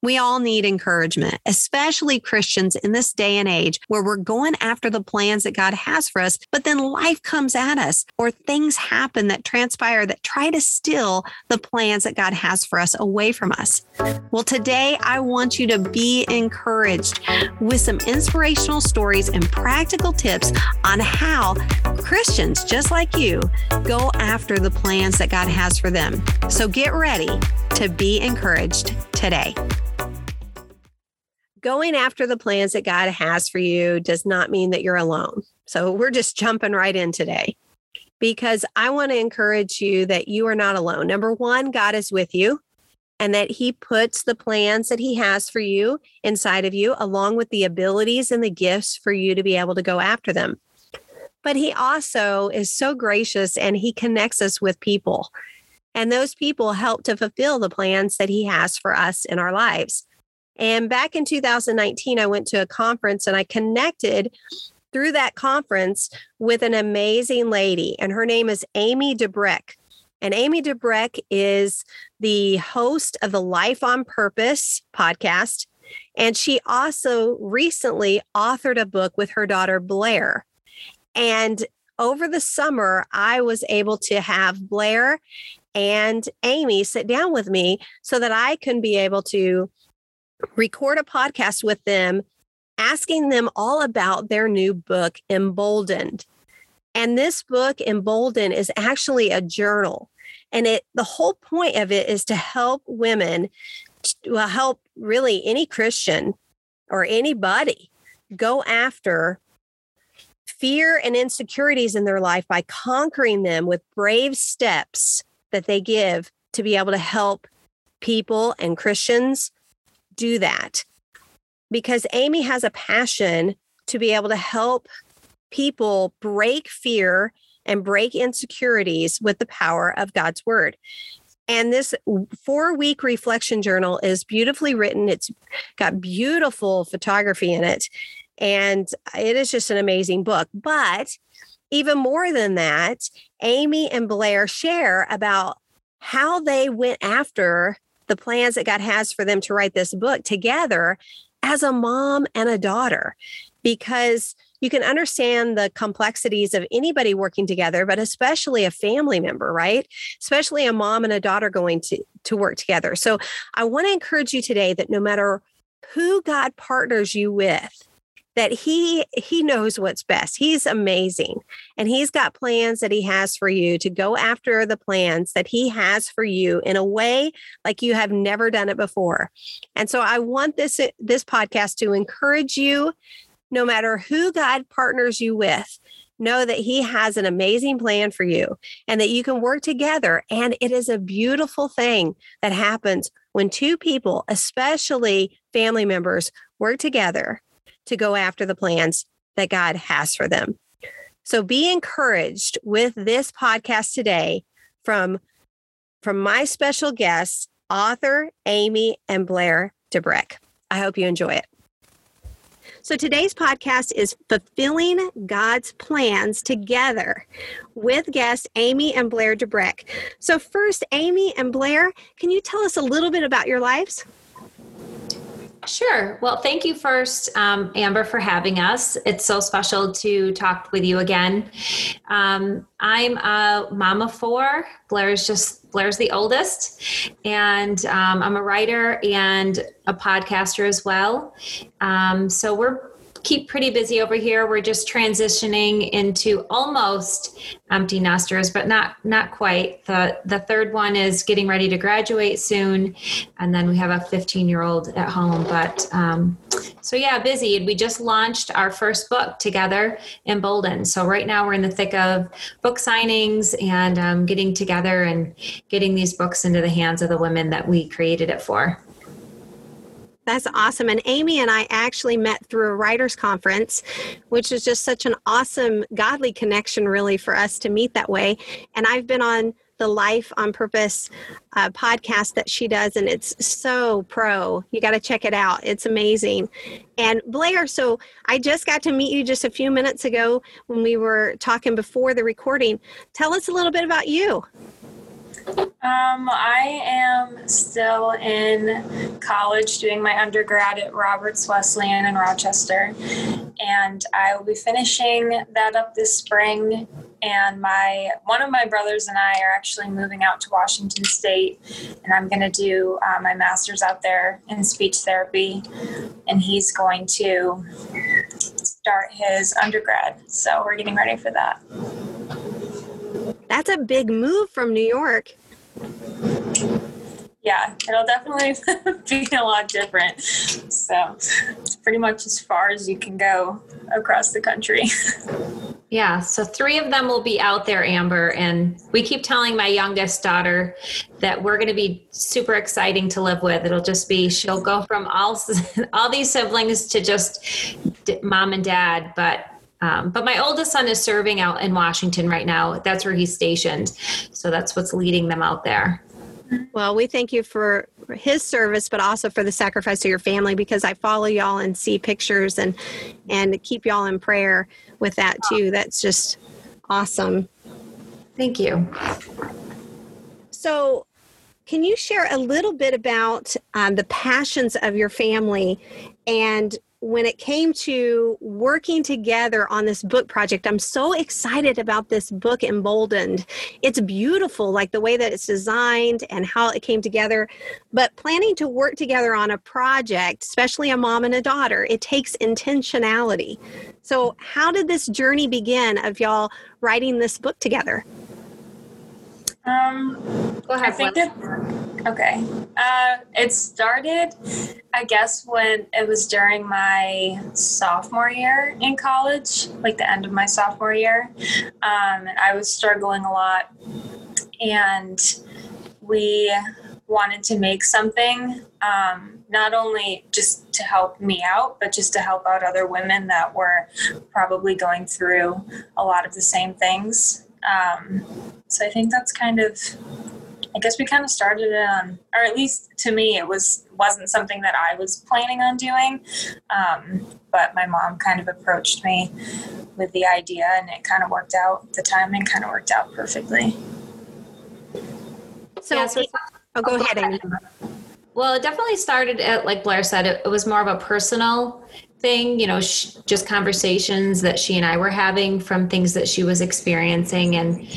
We all need encouragement, especially Christians in this day and age where we're going after the plans that God has for us, but then life comes at us or things happen that transpire that try to steal the plans that God has for us away from us. Well, today I want you to be encouraged with some inspirational stories and practical tips on how Christians just like you go after the plans that God has for them. So get ready to be encouraged today. Going after the plans that God has for you does not mean that you're alone. So we're just jumping right in today because I want to encourage you that you are not alone. Number one, God is with you and that He puts the plans that He has for you inside of you, along with the abilities and the gifts for you to be able to go after them. But He also is so gracious and He connects us with people. And those people help to fulfill the plans that He has for us in our lives. And back in 2019, I went to a conference and I connected through that conference with an amazing lady, and her name is Amy Debrucque. And Amy Debrucque is the host of the Life on Purpose podcast. And she also recently authored a book with her daughter, Blair. And over the summer, I was able to have Blair and Amy sit down with me so that I can be able to record a podcast with them, asking them all about their new book, Emboldened. And this book, Emboldened, is actually a journal. And it the whole point of it is to help women, to help really any Christian or anybody go after fear and insecurities in their life by conquering them with brave steps that they give to be able to help people and Christians do that because Amy has a passion to be able to help people break fear and break insecurities with the power of God's word. And this four week reflection journal is beautifully written. It's got beautiful photography in it. And it is just an amazing book. But even more than that, Amy and Blair share about how they went after the plans that God has for them to write this book together as a mom and a daughter. Because you can understand the complexities of anybody working together but especially a family member right? Especially a mom and a daughter going to to work together. So i want to encourage you today that no matter who god partners you with that he he knows what's best. He's amazing. And he's got plans that he has for you to go after the plans that he has for you in a way like you have never done it before. And so I want this this podcast to encourage you no matter who God partners you with know that he has an amazing plan for you and that you can work together. And it is a beautiful thing that happens when two people, especially family members, work together to go after the plans that God has for them. So be encouraged with this podcast today from, from my special guests, author Amy and Blair Debrucque. I hope you enjoy it. So today's podcast is Fulfilling God's Plans Together with guests Amy and Blair Debrucque. So, first, Amy and Blair, can you tell us a little bit about your lives? Sure. Well, thank you first, um, Amber, for having us. It's so special to talk with you again. Um, I'm a mom of four. Blair's just Blair's the oldest, and um, I'm a writer and a podcaster as well. Um, so we're keep pretty busy over here. We're just transitioning into almost empty nesters, but not not quite. The the third one is getting ready to graduate soon, and then we have a 15 year old at home. But um, so yeah, busy. We just launched our first book together, Emboldened. So right now we're in the thick of book signings and um, getting together and getting these books into the hands of the women that we created it for. That's awesome. And Amy and I actually met through a writers conference, which is just such an awesome godly connection, really, for us to meet that way. And I've been on the Life on Purpose uh, podcast that she does, and it's so pro. You got to check it out. It's amazing. And Blair, so I just got to meet you just a few minutes ago when we were talking before the recording. Tell us a little bit about you. Um, I am still in college doing my undergrad at Roberts Wesleyan in Rochester, and I will be finishing that up this spring. And my one of my brothers and I are actually moving out to Washington State, and I'm going to do uh, my master's out there in speech therapy, and he's going to start his undergrad. So we're getting ready for that. That's a big move from New York yeah, it'll definitely be a lot different. So it's pretty much as far as you can go across the country. Yeah, so three of them will be out there, Amber. And we keep telling my youngest daughter that we're going to be super exciting to live with. It'll just be, she'll go from all, all these siblings to just mom and dad. But um, but my oldest son is serving out in Washington right now. That's where he's stationed. So that's what's leading them out there. Well, we thank you for his service, but also for the sacrifice of your family because I follow y'all and see pictures and and keep y'all in prayer with that too. That's just awesome. Thank you. So, can you share a little bit about um, the passions of your family and when it came to working together on this book project, I'm so excited about this book, Emboldened. It's beautiful, like the way that it's designed and how it came together. But planning to work together on a project, especially a mom and a daughter, it takes intentionality. So, how did this journey begin of y'all writing this book together? Um, Go ahead. I think it, okay. Uh, it started, I guess, when it was during my sophomore year in college, like the end of my sophomore year. Um, and I was struggling a lot, and we wanted to make something um, not only just to help me out but just to help out other women that were probably going through a lot of the same things um, so I think that's kind of, I guess we kind of started it on, or at least to me, it was wasn't something that I was planning on doing, um, but my mom kind of approached me with the idea, and it kind of worked out. The timing kind of worked out perfectly. So, yeah, so oh, go ahead, Amy. Well, it definitely started at, like Blair said, it, it was more of a personal thing, you know, sh- just conversations that she and I were having from things that she was experiencing. And,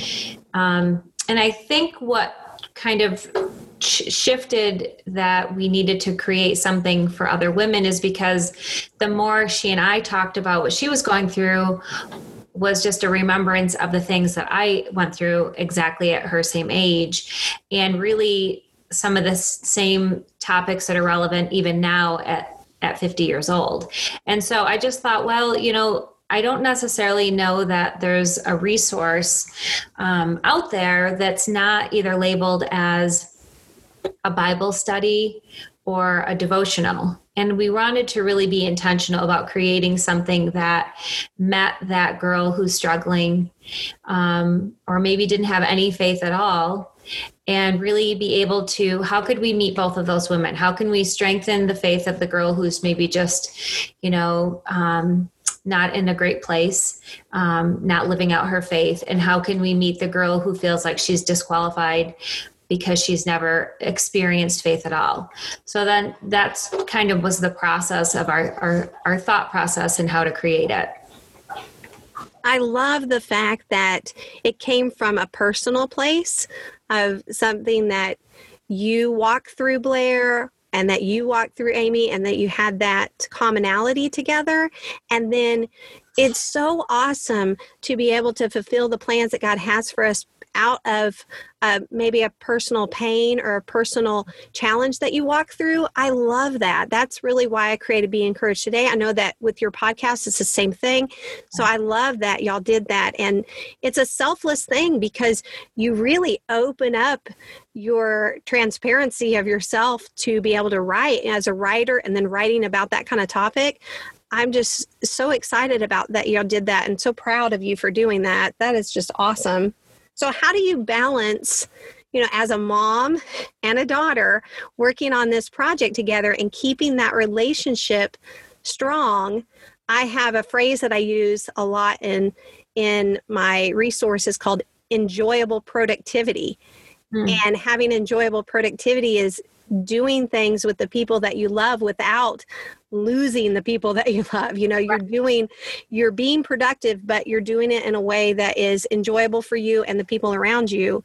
um, and I think what kind of shifted that we needed to create something for other women is because the more she and I talked about what she was going through, was just a remembrance of the things that I went through exactly at her same age and really some of the same topics that are relevant even now at at 50 years old. And so I just thought, well, you know, I don't necessarily know that there's a resource um, out there that's not either labeled as a Bible study or a devotional. And we wanted to really be intentional about creating something that met that girl who's struggling um, or maybe didn't have any faith at all and really be able to how could we meet both of those women? How can we strengthen the faith of the girl who's maybe just you know um, not in a great place um, not living out her faith? And how can we meet the girl who feels like she's disqualified because she's never experienced faith at all? So then that's kind of was the process of our our, our thought process and how to create it. I love the fact that it came from a personal place of something that you walk through Blair and that you walked through Amy and that you had that commonality together. And then it's so awesome to be able to fulfill the plans that God has for us out of uh, maybe a personal pain or a personal challenge that you walk through. I love that. That's really why I created Be Encouraged today. I know that with your podcast, it's the same thing. So I love that y'all did that. And it's a selfless thing because you really open up your transparency of yourself to be able to write as a writer and then writing about that kind of topic. I'm just so excited about that y'all did that and so proud of you for doing that. That is just awesome. So, how do you balance, you know, as a mom and a daughter working on this project together and keeping that relationship strong? I have a phrase that I use a lot in in my resources called enjoyable productivity. Mm. And having enjoyable productivity is doing things with the people that you love without losing the people that you love. You know, you're doing, you're being productive, but you're doing it in a way that is enjoyable for you and the people around you.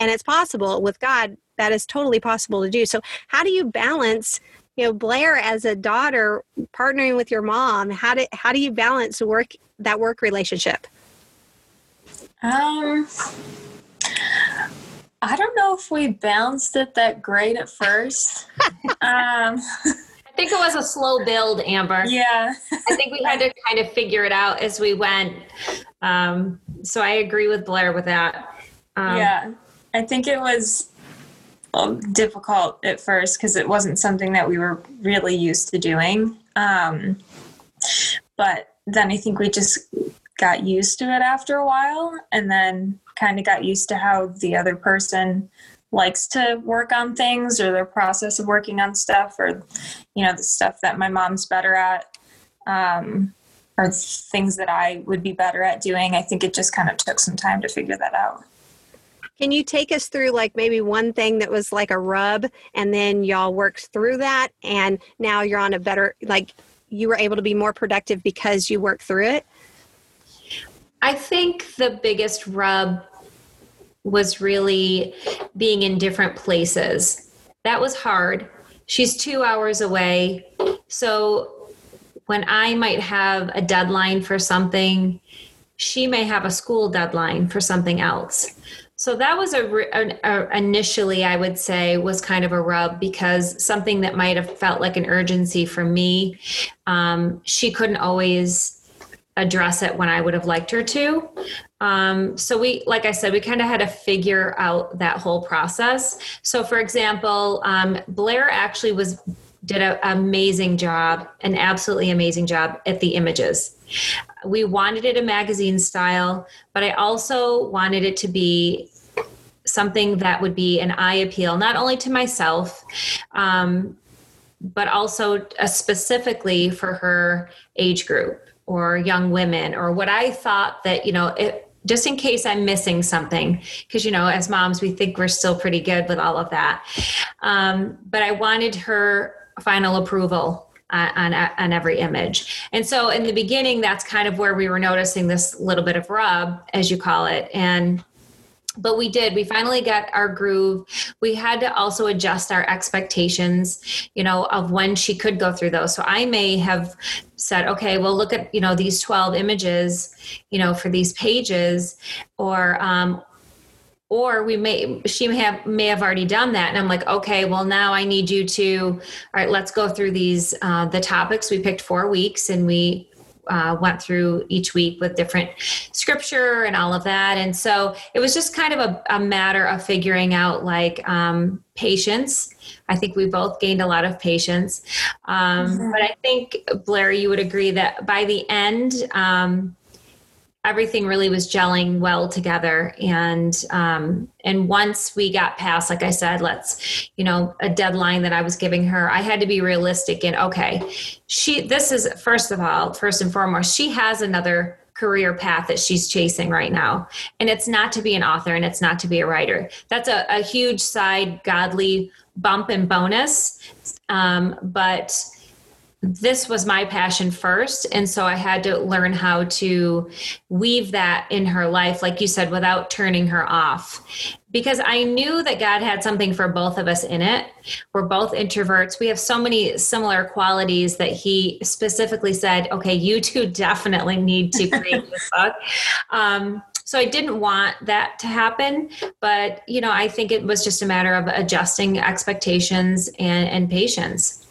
And it's possible with God, that is totally possible to do. So, how do you balance? You know, Blair as a daughter partnering with your mom. How do how do you balance work that work relationship? Um, I don't know if we balanced it that great at first. um, I think it was a slow build, Amber. Yeah. I think we had to kind of figure it out as we went. Um, so I agree with Blair with that. Um, yeah. I think it was well, difficult at first because it wasn't something that we were really used to doing. Um, but then I think we just got used to it after a while and then kind of got used to how the other person likes to work on things or their process of working on stuff or you know the stuff that my mom's better at um, or things that i would be better at doing. I think it just kind of took some time to figure that out. Can you take us through like maybe one thing that was like a rub and then y'all worked through that and now you're on a better like you were able to be more productive because you worked through it I think the biggest rub was really being in different places. That was hard. She's two hours away. So when I might have a deadline for something, she may have a school deadline for something else. So that was a, a, initially I would say was kind of a rub because something that might have felt like an urgency for me, um, she couldn't always address it when I would have liked her to. Um, so we, like I said, we kind of had to figure out that whole process. So, for example, um, Blair actually was did an amazing job, an absolutely amazing job at the images. We wanted it a magazine style, but I also wanted it to be something that would be an eye appeal, not only to myself, um, but also uh, specifically for her age group or young women or what I thought that, you know, it, just in case I'm missing something, because, you know, as moms, we think we're still pretty good with all of that. Um, but I wanted her final approval on, on every image. And so in the beginning, that's kind of where we were noticing this little bit of rub, as you call it. And but we did. We finally got our groove. We had to also adjust our expectations you know of when she could go through those. So i may have said okay well look at you know these 12 images you know for these pages or um or we may she may have may have already done that. And i'm like okay well now i need you to all right let's go through these uh, the topics. We picked four weeks and we uh, went through each week with different scripture and all of that. And so it was just kind of a, a matter of figuring out like um, patience. I think we both gained a lot of patience. Um, mm-hmm. But I think, Blair, you would agree that by the end, um, everything really was gelling well together. And um, and once we got past like i said let's you know a deadline that i was giving her i had to be realistic and okay she this is first of all first and foremost she has another career path that she's chasing right now. And it's not to be an author and it's not to be a writer. That's a, a huge side godly bump and bonus. Um, but this was my passion first and so i had to learn how to weave that in her life like you said without turning her off. Because i knew that god had something for both of us in it. We're both introverts. We have so many similar qualities that he specifically said okay you two definitely need to create this book. Um, so i didn't want that to happen but you know i think it was just a matter of adjusting expectations and, and patience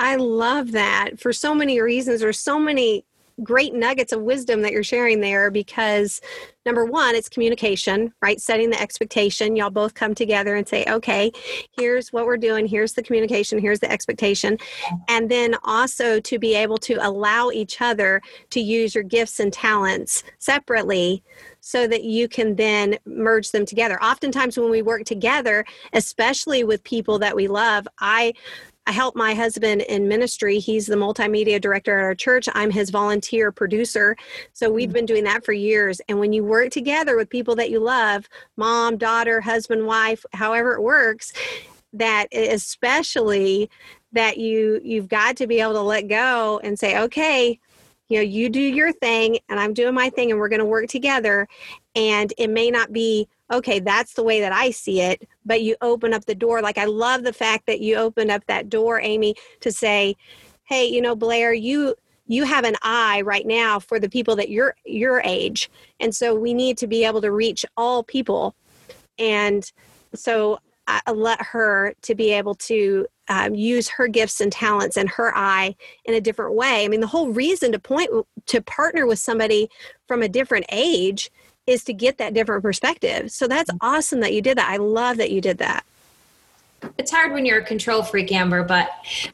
I love that for so many reasons. There's so many great nuggets of wisdom that you're sharing there because number one it's communication right? Setting the expectation. Y'all both come together and say okay here's what we're doing. Here's the communication. Here's the expectation. And then also to be able to allow each other to use your gifts and talents separately so that you can then merge them together. Oftentimes when we work together especially with people that we love i I help my husband in ministry. He's the multimedia director at our church. I'm his volunteer producer. So we've mm-hmm. been doing that for years. And when you work together with people that you love, mom, daughter, husband, wife, however it works, that especially that you you've got to be able to let go and say, okay, you know, you do your thing and I'm doing my thing and we're going to work together. And it may not be okay, that's the way that I see it, but you open up the door. Like I love the fact that you opened up that door, Amy, to say, hey, you know, Blair, you you have an eye right now for the people that your your age. And so we need to be able to reach all people. And so I let her to be able to um, use her gifts and talents and her eye in a different way. I mean, the whole reason to point to partner with somebody from a different age is to get that different perspective. So that's mm-hmm. awesome that you did that. I love that you did that. It's hard when you're a control freak, Amber, but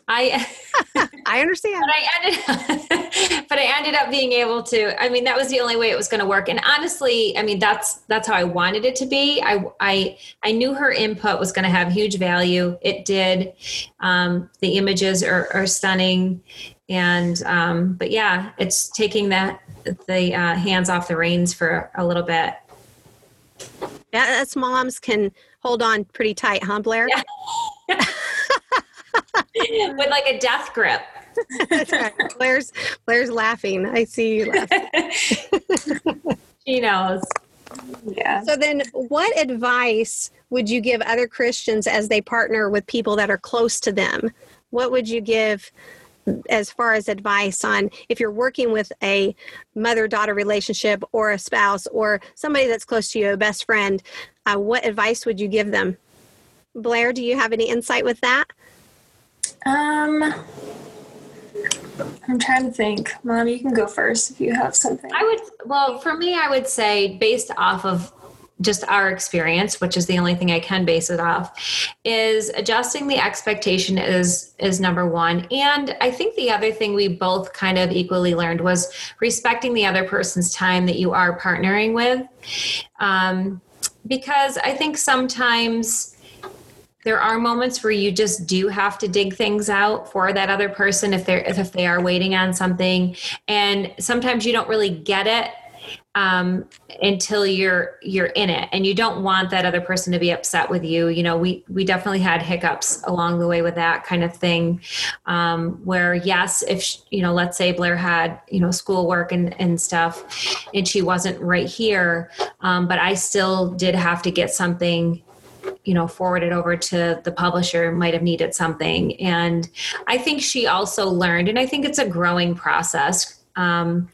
I I understand. But I ended up, but I ended up being able to. I mean, that was the only way it was going to work. And honestly, I mean, that's that's how I wanted it to be. I I I knew her input was going to have huge value. It did. Um, the images are, are stunning, and um, but yeah, it's taking that the uh, hands off the reins for a little bit. Yeah, us moms can hold on pretty tight, huh, Blair? Yeah. With like a death grip. That's right. Blair's Blair's laughing. I see you laughing. she knows. Yeah. So then what advice would you give other Christians as they partner with people that are close to them? What would you give as far as advice on if you're working with a mother daughter relationship or a spouse or somebody that's close to you, a best friend, uh, what advice would you give them? Blair, do you have any insight with that? Um, I'm trying to think. Mom, you can go first if you have something. I would, well, for me, I would say based off of just our experience which is the only thing i can base it off is adjusting the expectation is is number one. And i think the other thing we both kind of equally learned was respecting the other person's time that you are partnering with. Um, because i think sometimes there are moments where you just do have to dig things out for that other person if they're if they are waiting on something. And sometimes you don't really get it um, until you're you're in it. And you don't want that other person to be upset with you. You know we we definitely had hiccups along the way with that kind of thing um, where yes if you know let's say blair had you know schoolwork and and stuff and she wasn't right here um, but i still did have to get something you know forwarded over to the publisher might have needed something. And i think she also learned and i think it's a growing process um,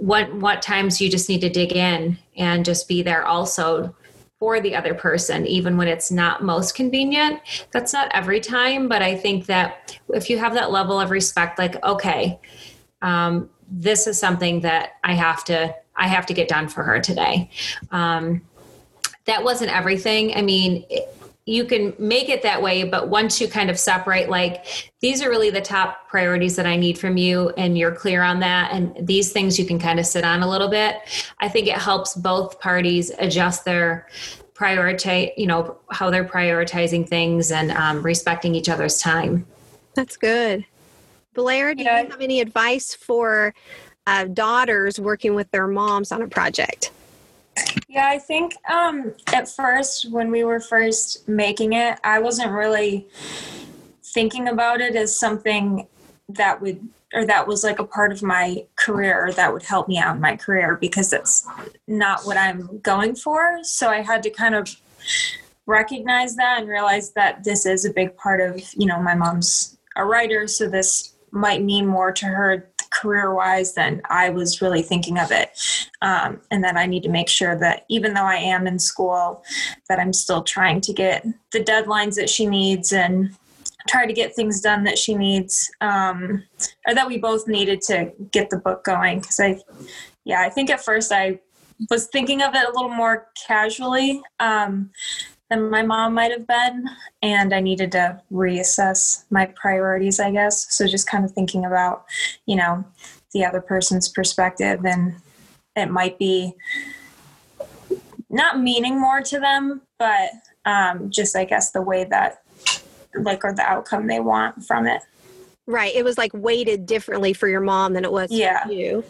what what times you just need to dig in and just be there also for the other person even when it's not most convenient. That's not every time but i think that if you have that level of respect like okay um, this is something that i have to i have to get done for her today. Um, that wasn't everything. I mean it, you can make it that way but once you kind of separate like these are really the top priorities that i need from you and you're clear on that and these things you can kind of sit on a little bit. I think it helps both parties adjust their prioritize you know how they're prioritizing things and um, respecting each other's time. That's good. Blair do yeah. you have any advice for uh, daughters working with their moms on a project yeah, I think um, at first, when we were first making it, I wasn't really thinking about it as something that would, or that was like a part of my career that would help me out in my career because that's not what I'm going for. So I had to kind of recognize that and realize that this is a big part of, you know, my mom's a writer, so this might mean more to her career wise than I was really thinking of it. Um, and that I need to make sure that even though I am in school, that I'm still trying to get the deadlines that she needs and try to get things done that she needs um, or that we both needed to get the book going. Because I, yeah, I think at first I was thinking of it a little more casually. Um, than my mom might have been. And I needed to reassess my priorities, I guess. So just kind of thinking about, you know, the other person's perspective and it might be not meaning more to them, but um, just, I guess, the way that like or the outcome they want from it. Right. It was like weighted differently for your mom than it was Yeah. for you.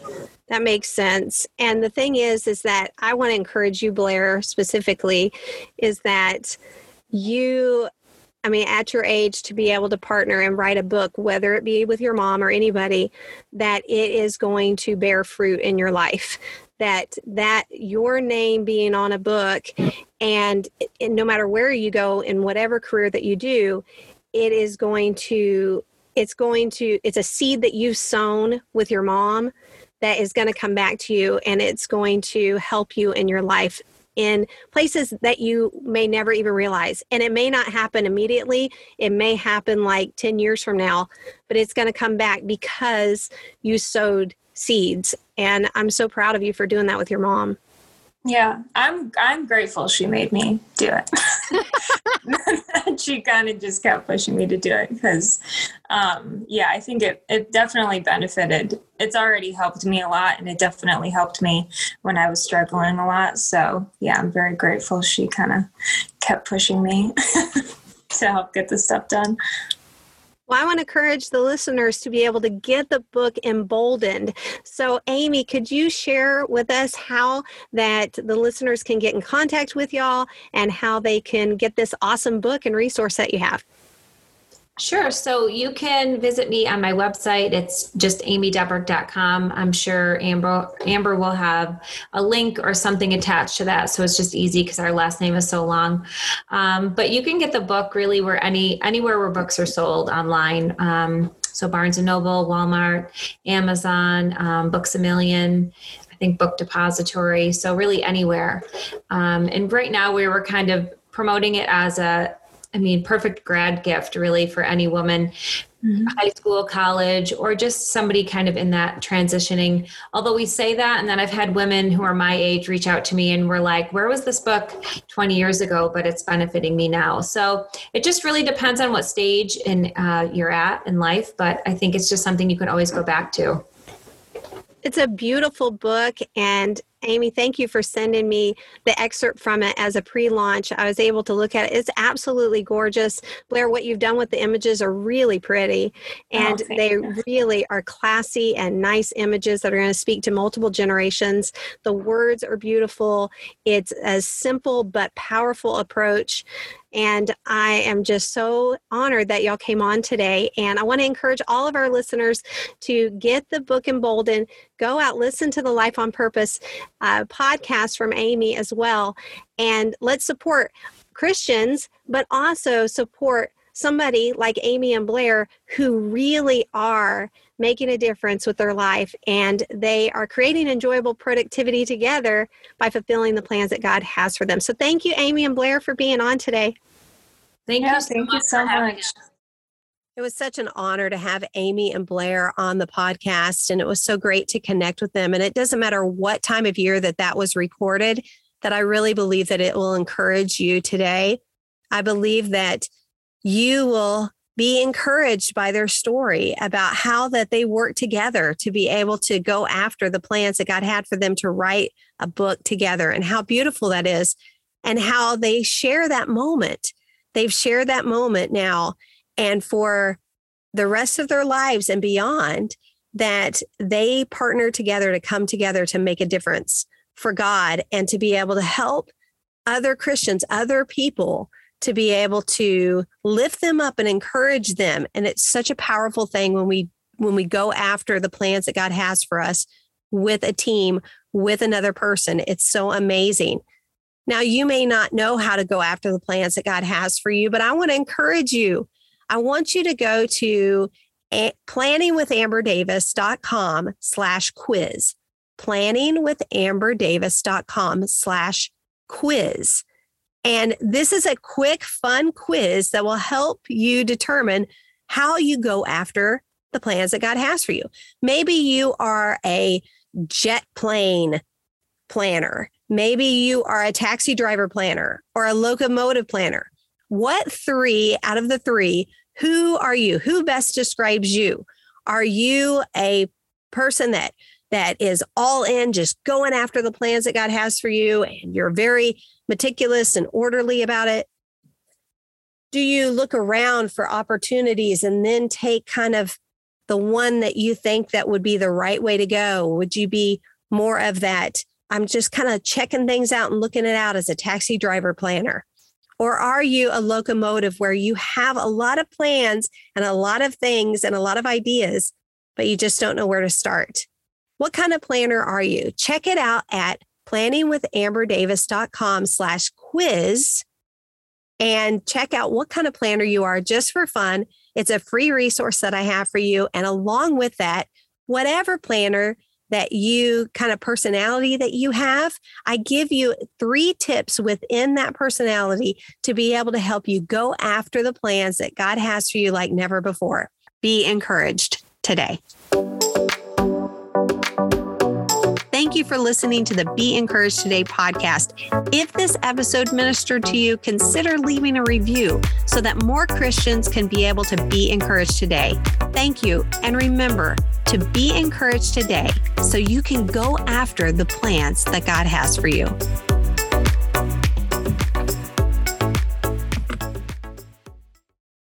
That makes sense. And the thing is, is that I want to encourage you, Blair, specifically, is that you, I mean, at your age to be able to partner and write a book, whether it be with your mom or anybody, that it is going to bear fruit in your life. That that your name being on a book and, and no matter where you go in whatever career that you do, it is going to it's going to it's a seed that you've sown with your mom that is going to come back to you and it's going to help you in your life in places that you may never even realize. And it may not happen immediately. It may happen like 10 years from now but it's going to come back because you sowed seeds. And i'm so proud of you for doing that with your mom Yeah, I'm I'm grateful she made me do it. she kind of just kept pushing me to do it because, um, yeah, I think it it definitely benefited. It's already helped me a lot, and it definitely helped me when I was struggling a lot. So yeah, I'm very grateful she kind of kept pushing me to help get this stuff done. Well, I want to encourage the listeners to be able to get the book emboldened. So, Amy, could you share with us how that the listeners can get in contact with y'all and how they can get this awesome book and resource that you have? Sure. So you can visit me on my website. It's just amydebrucque.com. I'm sure Amber Amber will have a link or something attached to that. So it's just easy because our last name is so long. Um, but you can get the book really where any anywhere where books are sold online. Um, so Barnes and Noble, Walmart, Amazon, um, Books a Million. I think Book Depository. So really anywhere. Um, and right now we were kind of promoting it as a I mean, perfect grad gift really for any woman, mm-hmm. high school, college, or just somebody kind of in that transitioning. Although we say that, and then I've had women who are my age reach out to me and we're like, where was this book 20 years ago, but it's benefiting me now. So it just really depends on what stage in uh, you're at in life, but I think it's just something you can always go back to. It's a beautiful book, and Amy, thank you for sending me the excerpt from it as a pre launch. I was able to look at it. It's absolutely gorgeous. Blair, what you've done with the images are really pretty, oh, and oh, they you. really are classy and nice images that are going to speak to multiple generations. The words are beautiful. It's a simple but powerful approach. And I am just so honored that y'all came on today. And I want to encourage all of our listeners to get the book emboldened, go out, listen to the Life on Purpose uh, podcast from Amy as well. And let's support Christians, but also support somebody like Amy and Blair who really are making a difference with their life and they are creating enjoyable productivity together by fulfilling the plans that God has for them. So thank you, Amy and Blair, for being on today. Thank yeah, you so thank. You so much. It was such an honor to have Amy and Blair on the podcast, and it was so great to connect with them. And it doesn't matter what time of year that that was recorded, that I really believe that it will encourage you today. I believe that you will be encouraged by their story about how that they work together to be able to go after the plans that God had for them to write a book together and how beautiful that is and how they share that moment. They've shared that moment now and for the rest of their lives and beyond that they partner together to come together to make a difference for God and to be able to help other Christians, other people to be able to lift them up and encourage them. And it's such a powerful thing when we when we go after the plans that God has for us with a team, with another person. It's so amazing. Now, you may not know how to go after the plans that God has for you, but I want to encourage you I want you to go to planningwithamberdavis.com slash quiz. Planningwithamberdavis.com slash quiz. And this is a quick, fun quiz that will help you determine how you go after the plans that God has for you. Maybe you are a jet plane planner. Maybe you are a taxi driver planner or a locomotive planner. What three out of the three who are you? Who best describes you? Are you a person that that is all in, just going after the plans that God has for you, and you're very meticulous and orderly about it? do you look around for opportunities and then take kind of the one that you think that would be the right way to go? Would you be more of that? I'm just kind of checking things out and looking it out as a taxi driver planner. Or are you a locomotive where you have a lot of plans and a lot of things and a lot of ideas, but you just don't know where to start? What kind of planner are you? Check it out at planningwithamberdavis.com slash quiz and check out what kind of planner you are just for fun. It's a free resource that I have for you. And along with that, whatever planner that you kind of personality that you have, I give you three tips within that personality to be able to help you go after the plans that God has for you like never before. Be encouraged today. Thank you for listening to the Be Encouraged Today podcast. If this episode ministered to you, consider leaving a review so that more Christians can be able to be encouraged today. Thank you. And remember to be encouraged today so you can go after the plans that God has for you.